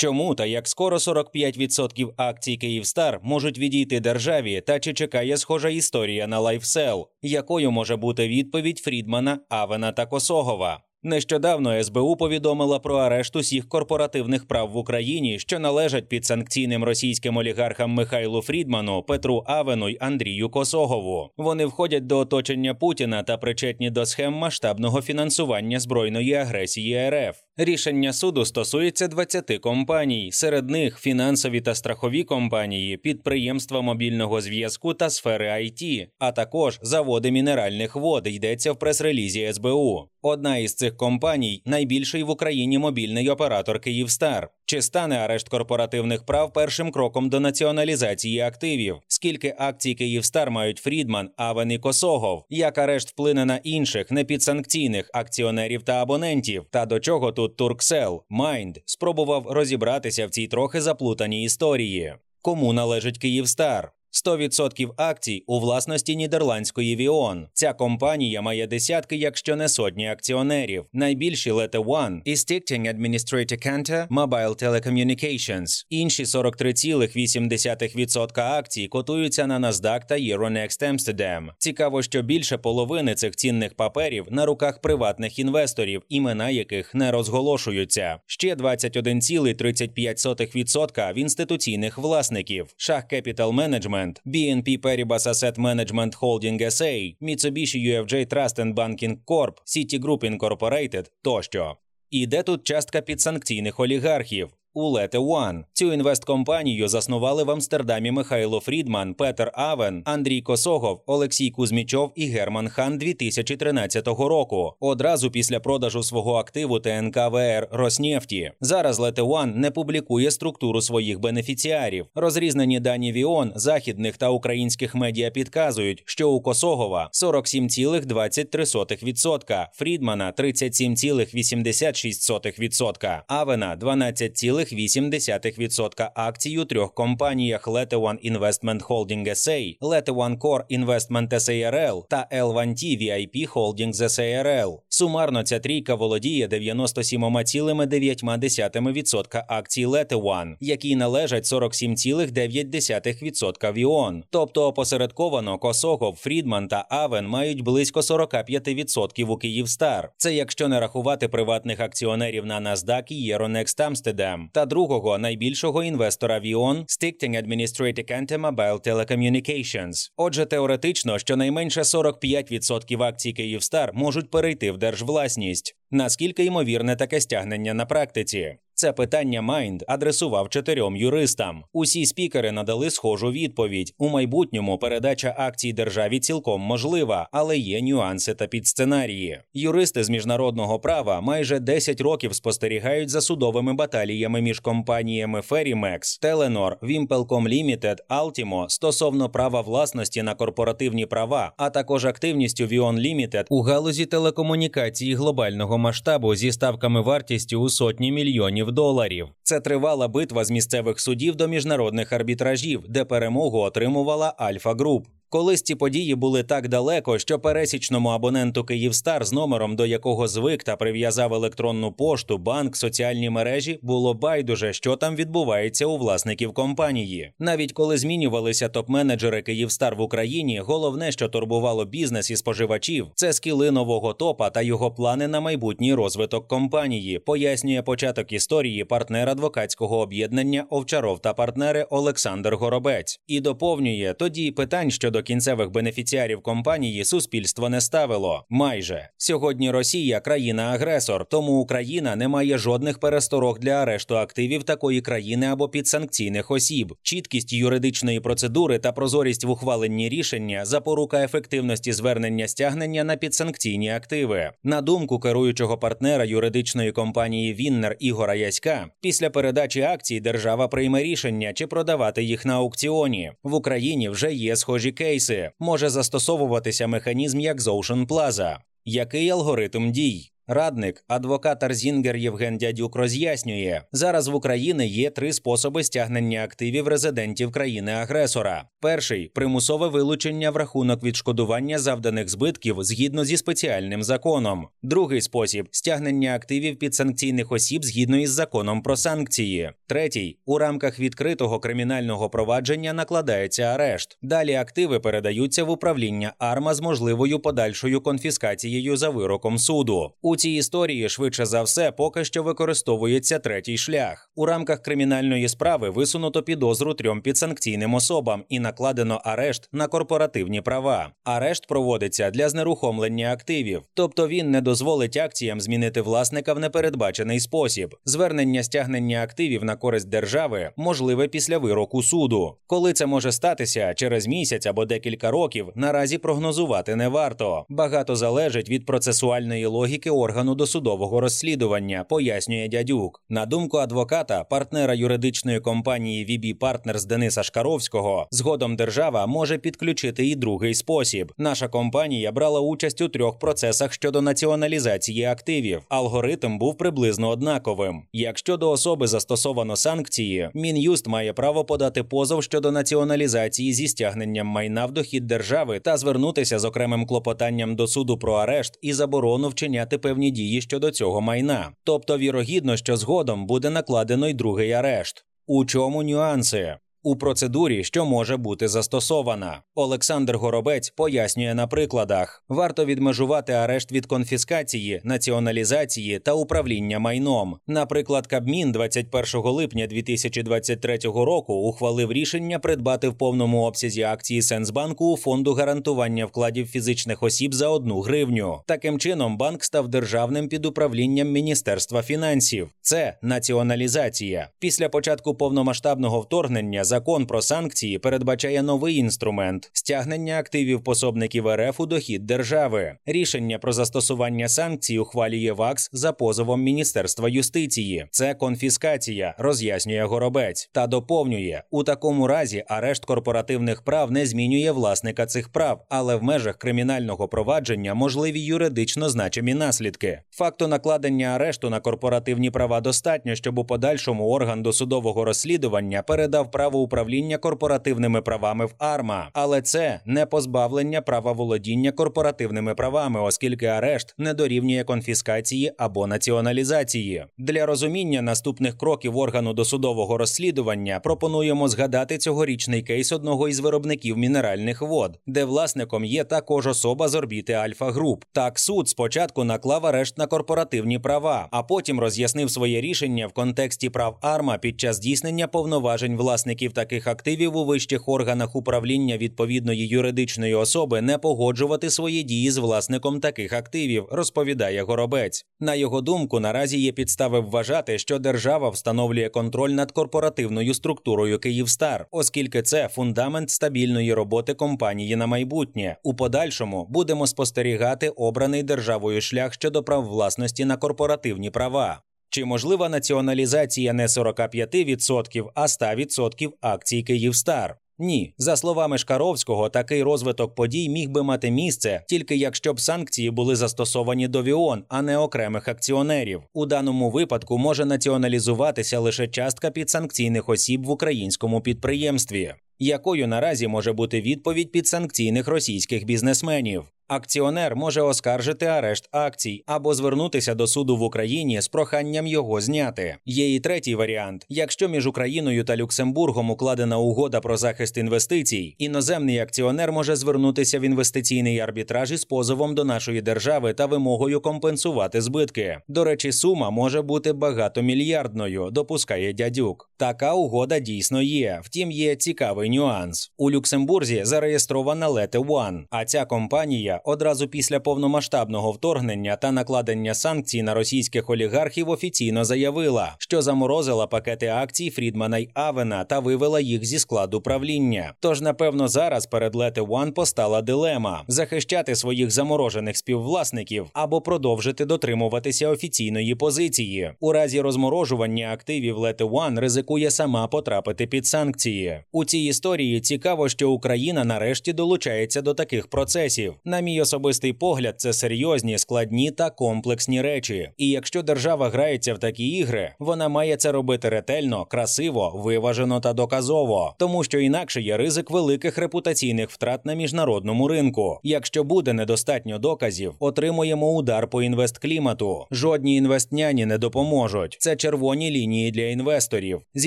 Чому та як скоро 45% акцій Київстар можуть відійти державі, та чи чекає схожа історія на лайфсел, якою може бути відповідь Фрідмана, Авена та Косогова? Нещодавно СБУ повідомила про арешт усіх корпоративних прав в Україні, що належать під санкційним російським олігархам Михайлу Фрідману, Петру Авену й Андрію Косогову. Вони входять до оточення Путіна та причетні до схем масштабного фінансування збройної агресії РФ. Рішення суду стосується 20 компаній, серед них фінансові та страхові компанії, підприємства мобільного зв'язку та сфери IT, а також заводи мінеральних вод. Йдеться в прес-релізі СБУ. Одна із цих компаній найбільший в Україні мобільний оператор Київстар. Чи стане арешт корпоративних прав першим кроком до націоналізації активів? Скільки акцій Київстар мають Фрідман, Авен і Косогов? Як арешт вплине на інших непідсанкційних акціонерів та абонентів? Та до чого тут Turkcell? Mind спробував розібратися в цій трохи заплутаній історії. Кому належить Київстар? 100% акцій у власності нідерландської VEON. Ця компанія має десятки, якщо не сотні акціонерів. Найбільші LetterOne і Stichting Administratiekantoor Mobile Telecommunications. Інші 43,8% акцій котуються на NASDAQ та Euronext Amsterdam. Цікаво, що більше половини цих цінних паперів на руках приватних інвесторів, імена яких не розголошуються. Ще 21,35% в інституційних власників. Шах Capital Management, BNP Paribas Asset Management Holding SA, Mitsubishi UFJ Trust and Banking Corp, Citigroup Incorporated тощо. І де тут частка підсанкційних олігархів? У LetterOne. Цю інвесткомпанію заснували в Амстердамі Михайло Фрідман, Петер Авен, Андрій Косогов, Олексій Кузьмічов і Герман Хан 2013 року. Одразу після продажу свого активу ТНК BP Роснефті. Зараз LetterOne не публікує структуру своїх бенефіціарів. Розрізнені дані Віон, західних та українських медіа підказують, що у Косогова 47,23%, Фрідмана 37,86%, Авена 12,5%. 0,8% акцій у трьох компаніях Lete One Investment Holding SA, One Core Investment SARL та L1T VIP Holdings SARL. Сумарно ця трійка володіє 97,9% акцій Lete One, які належать 47,9% Віон. Тобто опосередковано Косогов, Фрідман та Авен мають близько 45% у Київстар. Це якщо не рахувати приватних акціонерів на NASDAQ і Euronext Amsterdam та другого найбільшого інвестора Віон Stichting Administrative Ante Mobile Telecommunications. Отже, теоретично, щонайменше 45% акцій Київстар можуть перейти в держвласність. Наскільки ймовірне таке стягнення на практиці? Це питання Майнд адресував чотирьом юристам. Усі спікери надали схожу відповідь. У майбутньому передача акцій державі цілком можлива, але є нюанси та підсценарії. Юристи з міжнародного права майже 10 років спостерігають за судовими баталіями між компаніями Ferrymex, Telenor, Wimpelcom Limited, Altimo стосовно права власності на корпоративні права, а також активністю Vion Limited у галузі телекомунікації глобального масштабу зі ставками вартістю у сотні мільйонів доларів. Це тривала битва з місцевих судів до міжнародних арбітражів, де перемогу отримувала Альфа Груп. Колись ці події були так далеко, що пересічному абоненту Київстар, з номером до якого звик та прив'язав електронну пошту, банк, соціальні мережі, було байдуже, що там відбувається у власників компанії. Навіть коли змінювалися топ-менеджери Київстар в Україні, головне, що турбувало бізнес і споживачів, це скіли нового топа та його плани на майбутній розвиток компанії, пояснює початок історії партнер адвокатського об'єднання Овчаров та партнери Олександр Горобець і доповнює тоді питань щодо до кінцевих бенефіціарів компанії суспільство не ставило. Майже сьогодні Росія країна-агресор, тому Україна не має жодних пересторог для арешту активів такої країни або підсанкційних осіб. Чіткість юридичної процедури та прозорість в ухваленні рішення запорука ефективності звернення стягнення на підсанкційні активи. На думку керуючого партнера юридичної компанії Віннер Ігора Яська, після передачі акцій держава прийме рішення чи продавати їх на аукціоні в Україні. Вже є схожі кейси кейси може застосовуватися механізм як Plaza. Який алгоритм дій? Радник, адвокат Arzinger Євген Дядюк роз'яснює, зараз в Україні є три способи стягнення активів резидентів країни-агресора. Перший примусове вилучення в рахунок відшкодування завданих збитків згідно зі спеціальним законом. Другий спосіб стягнення активів підсанкційних осіб згідно із законом про санкції. Третій у рамках відкритого кримінального провадження накладається арешт. Далі активи передаються в управління АРМА з можливою подальшою конфіскацією за вироком суду. У цій історії швидше за все поки що використовується третій шлях. У рамках кримінальної справи висунуто підозру трьом підсанкційним особам і накладено арешт на корпоративні права. Арешт проводиться для знерухомлення активів, тобто він не дозволить акціям змінити власника в непередбачений спосіб. Звернення стягнення активів на користь держави можливе після вироку суду. Коли це може статися через місяць або декілька років, наразі прогнозувати не варто. Багато залежить від процесуальної логіки органу досудового розслідування, пояснює дядюк. На думку адвоката, партнера юридичної компанії VB Partners Дениса Шкаровського, згодом держава може підключити і другий спосіб. Наша компанія брала участь у трьох процесах щодо націоналізації активів. Алгоритм був приблизно однаковим. Якщо до особи застосовано санкції, мін'юст має право подати позов щодо націоналізації зі стягненням майна в дохід держави та звернутися з окремим клопотанням до суду про арешт і заборону вчиняти певні дії щодо цього майна. Тобто, вірогідно, що згодом буде накладено й другий арешт. У чому нюанси? У процедурі, що може бути застосована, Олександр Горобець пояснює на прикладах: варто відмежувати арешт від конфіскації, націоналізації та управління майном. Наприклад, Кабмін 21 липня 2023 року ухвалив рішення придбати в повному обсязі акції Сенсбанку у фонду гарантування вкладів фізичних осіб за одну гривню. Таким чином, банк став державним під управлінням Міністерства фінансів. Це націоналізація. Після початку повномасштабного вторгнення закон про санкції передбачає новий інструмент стягнення активів пособників РФ у дохід держави. Рішення про застосування санкцій ухвалює ВАКС за позовом Міністерства юстиції. Це конфіскація, роз'яснює горобець, та доповнює у такому разі арешт корпоративних прав не змінює власника цих прав, але в межах кримінального провадження можливі юридично значимі наслідки. Факту накладення арешту на корпоративні права достатньо, щоб у подальшому орган досудового розслідування передав право управління корпоративними правами в АРМА, але це не позбавлення права володіння корпоративними правами, оскільки арешт не дорівнює конфіскації або націоналізації. Для розуміння наступних кроків органу досудового розслідування пропонуємо згадати цьогорічний кейс одного із виробників мінеральних вод, де власником є також особа з орбіти Альфа Груп. Так суд спочатку наклав арешт на корпоративні права, а потім роз'яснив своє рішення в контексті прав АРМА під час здійснення повноважень власників таких активів у вищих органах управління відповідної юридичної особи не погоджувати свої дії з власником таких активів, розповідає Горобець. На його думку, наразі є підстави вважати, що держава встановлює контроль над корпоративною структурою Київстар, оскільки це фундамент стабільної роботи компанії на майбутнє. У подальшому будемо спостерігати обраний державою шлях щодо прав власності на корпоративні права. Чи можлива націоналізація не 45%, а 100% акцій Київстар? Ні, за словами Шкаровського, такий розвиток подій міг би мати місце тільки якщо б санкції були застосовані до ВІОН, а не окремих акціонерів. У даному випадку може націоналізуватися лише частка підсанкційних осіб в українському підприємстві. Якою наразі може бути відповідь підсанкційних російських бізнесменів? Акціонер може оскаржити арешт акцій або звернутися до суду в Україні з проханням його зняти. Є і третій варіант: якщо між Україною та Люксембургом укладена угода про захист інвестицій, іноземний акціонер може звернутися в інвестиційний арбітраж із позовом до нашої держави та вимогою компенсувати збитки. До речі, сума може бути багатомільярдною, допускає дядюк. Така угода дійсно є. Втім, є цікавий нюанс. У Люксембурзі зареєстрована Lete One, а ця компанія одразу після повномасштабного вторгнення та накладення санкцій на російських олігархів офіційно заявила, що заморозила пакети акцій Фрідмана й Авена та вивела їх зі складу правління. Тож, напевно, зараз перед Lete One постала дилема: захищати своїх заморожених співвласників або продовжити дотримуватися офіційної позиції. У разі розморожування активів Lete One ризикує сама потрапити під санкції. У цій історії цікаво, що Україна нарешті долучається до таких процесів. На мій особистий погляд, це серйозні, складні та комплексні речі. І якщо держава грається в такі ігри, вона має це робити ретельно, красиво, виважено та доказово, тому що інакше є ризик великих репутаційних втрат на міжнародному ринку. Якщо буде недостатньо доказів, отримуємо удар по інвестклімату. Жодні інвестняні не допоможуть. Це червоні лінії для інвесторів. З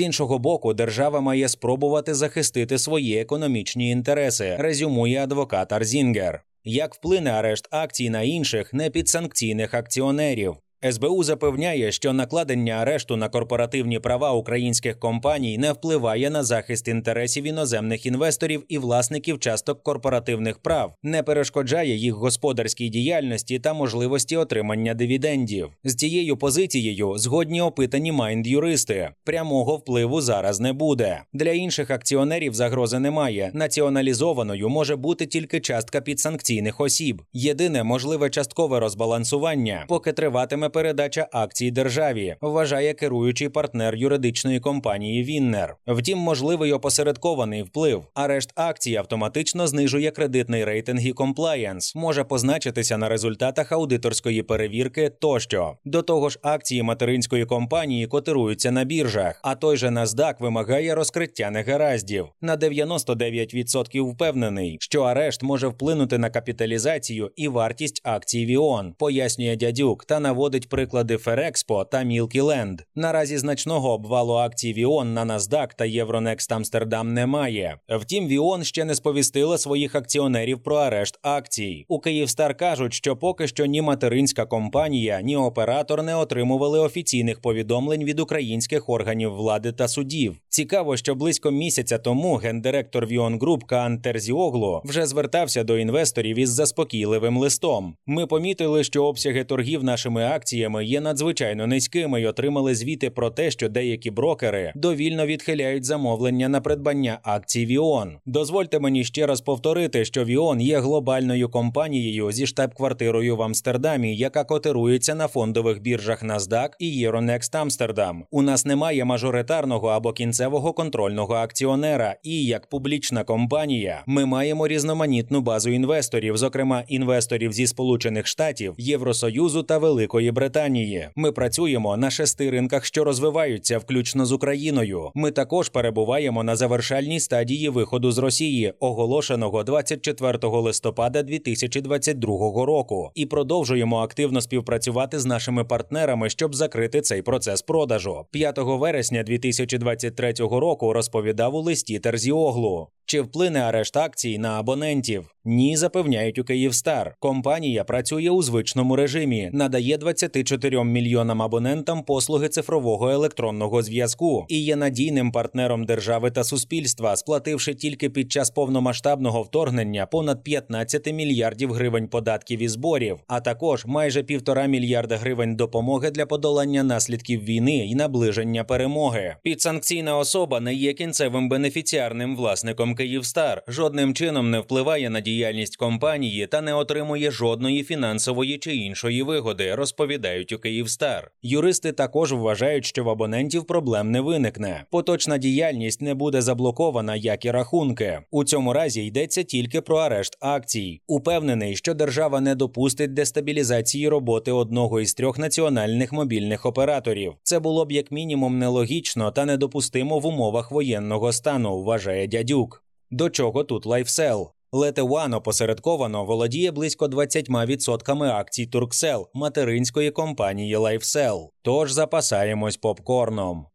іншого боку, держава має спробувати захистити свої економічні інтереси. Резюмує адвокат Арзінгер. Як вплине арешт акцій на інших непідсанкційних акціонерів? СБУ запевняє, що накладення арешту на корпоративні права українських компаній не впливає на захист інтересів іноземних інвесторів і власників часток корпоративних прав, не перешкоджає їх господарській діяльності та можливості отримання дивідендів. З цією позицією згодні опитані майнд-юристи. Прямого впливу зараз не буде. Для інших акціонерів загрози немає. Націоналізованою може бути тільки частка підсанкційних осіб. Єдине можливе часткове розбалансування, поки триватиме передача акцій державі, вважає керуючий партнер юридичної компанії Winner. Втім, можливий опосередкований вплив. Арешт акцій автоматично знижує кредитний рейтинг і комплаєнс, може позначитися на результатах аудиторської перевірки тощо. До того ж, акції материнської компанії котируються на біржах, а той же NASDAQ вимагає розкриття негараздів. На 99% впевнений, що арешт може вплинути на капіталізацію і вартість акцій VEON, пояснює Дядюк та наводить наводить приклади Ferrexpo та Milkiland. Наразі значного обвалу акцій VEON на NASDAQ та Euronext Amsterdam немає. Втім, VEON ще не сповістила своїх акціонерів про арешт акцій. У Київстар кажуть, що поки що ні материнська компанія, ні оператор не отримували офіційних повідомлень від українських органів влади та судів. Цікаво, що близько місяця тому гендиректор Віон Груп Каан Терзіоглу вже звертався до інвесторів із заспокійливим листом. Ми помітили, що обсяги торгів нашими акціями акціями є надзвичайно низькими й отримали звіти про те, що деякі брокери довільно відхиляють замовлення на придбання акцій Віон. Дозвольте мені ще раз повторити, що Віон є глобальною компанією зі штаб-квартирою в Амстердамі, яка котирується на фондових біржах NASDAQ і Euronext Амстердам. У нас немає мажоритарного або кінцевого контрольного акціонера, і як публічна компанія ми маємо різноманітну базу інвесторів, зокрема інвесторів зі Сполучених Штатів, Євросоюзу та Великої Британії. Британії. Ми працюємо на шести ринках, що розвиваються, включно з Україною. Ми також перебуваємо на завершальній стадії виходу з Росії, оголошеного 24 листопада 2022 року, і продовжуємо активно співпрацювати з нашими партнерами, щоб закрити цей процес продажу. 5 вересня 2023 року розповідав у листі Терзіоглу. Чи вплине арешт акцій на абонентів? Ні, запевняють у Київстар. Компанія працює у звичному режимі, надає 24 мільйонам абонентам послуги цифрового електронного зв'язку і є надійним партнером держави та суспільства, сплативши тільки під час повномасштабного вторгнення понад 15 мільярдів гривень податків і зборів, а також майже півтора мільярда гривень допомоги для подолання наслідків війни і наближення перемоги. Підсанкційна особа не є кінцевим бенефіціарним власником Київстар, жодним чином не впливає на діяльність компанії та не отримує жодної фінансової чи іншої вигоди, розповідають у Київстар. Юристи також вважають, що в абонентів проблем не виникне. Поточна діяльність не буде заблокована, як і рахунки. У цьому разі йдеться тільки про арешт акцій. Упевнений, що держава не допустить дестабілізації роботи одного із трьох національних мобільних операторів. Це було б як мінімум нелогічно та недопустимо в умовах воєнного стану, вважає Дядюк. До чого тут lifecell? Летеван опосередковано володіє близько 20% акцій Turkcell материнської компанії lifecell. Тож запасаємось попкорном.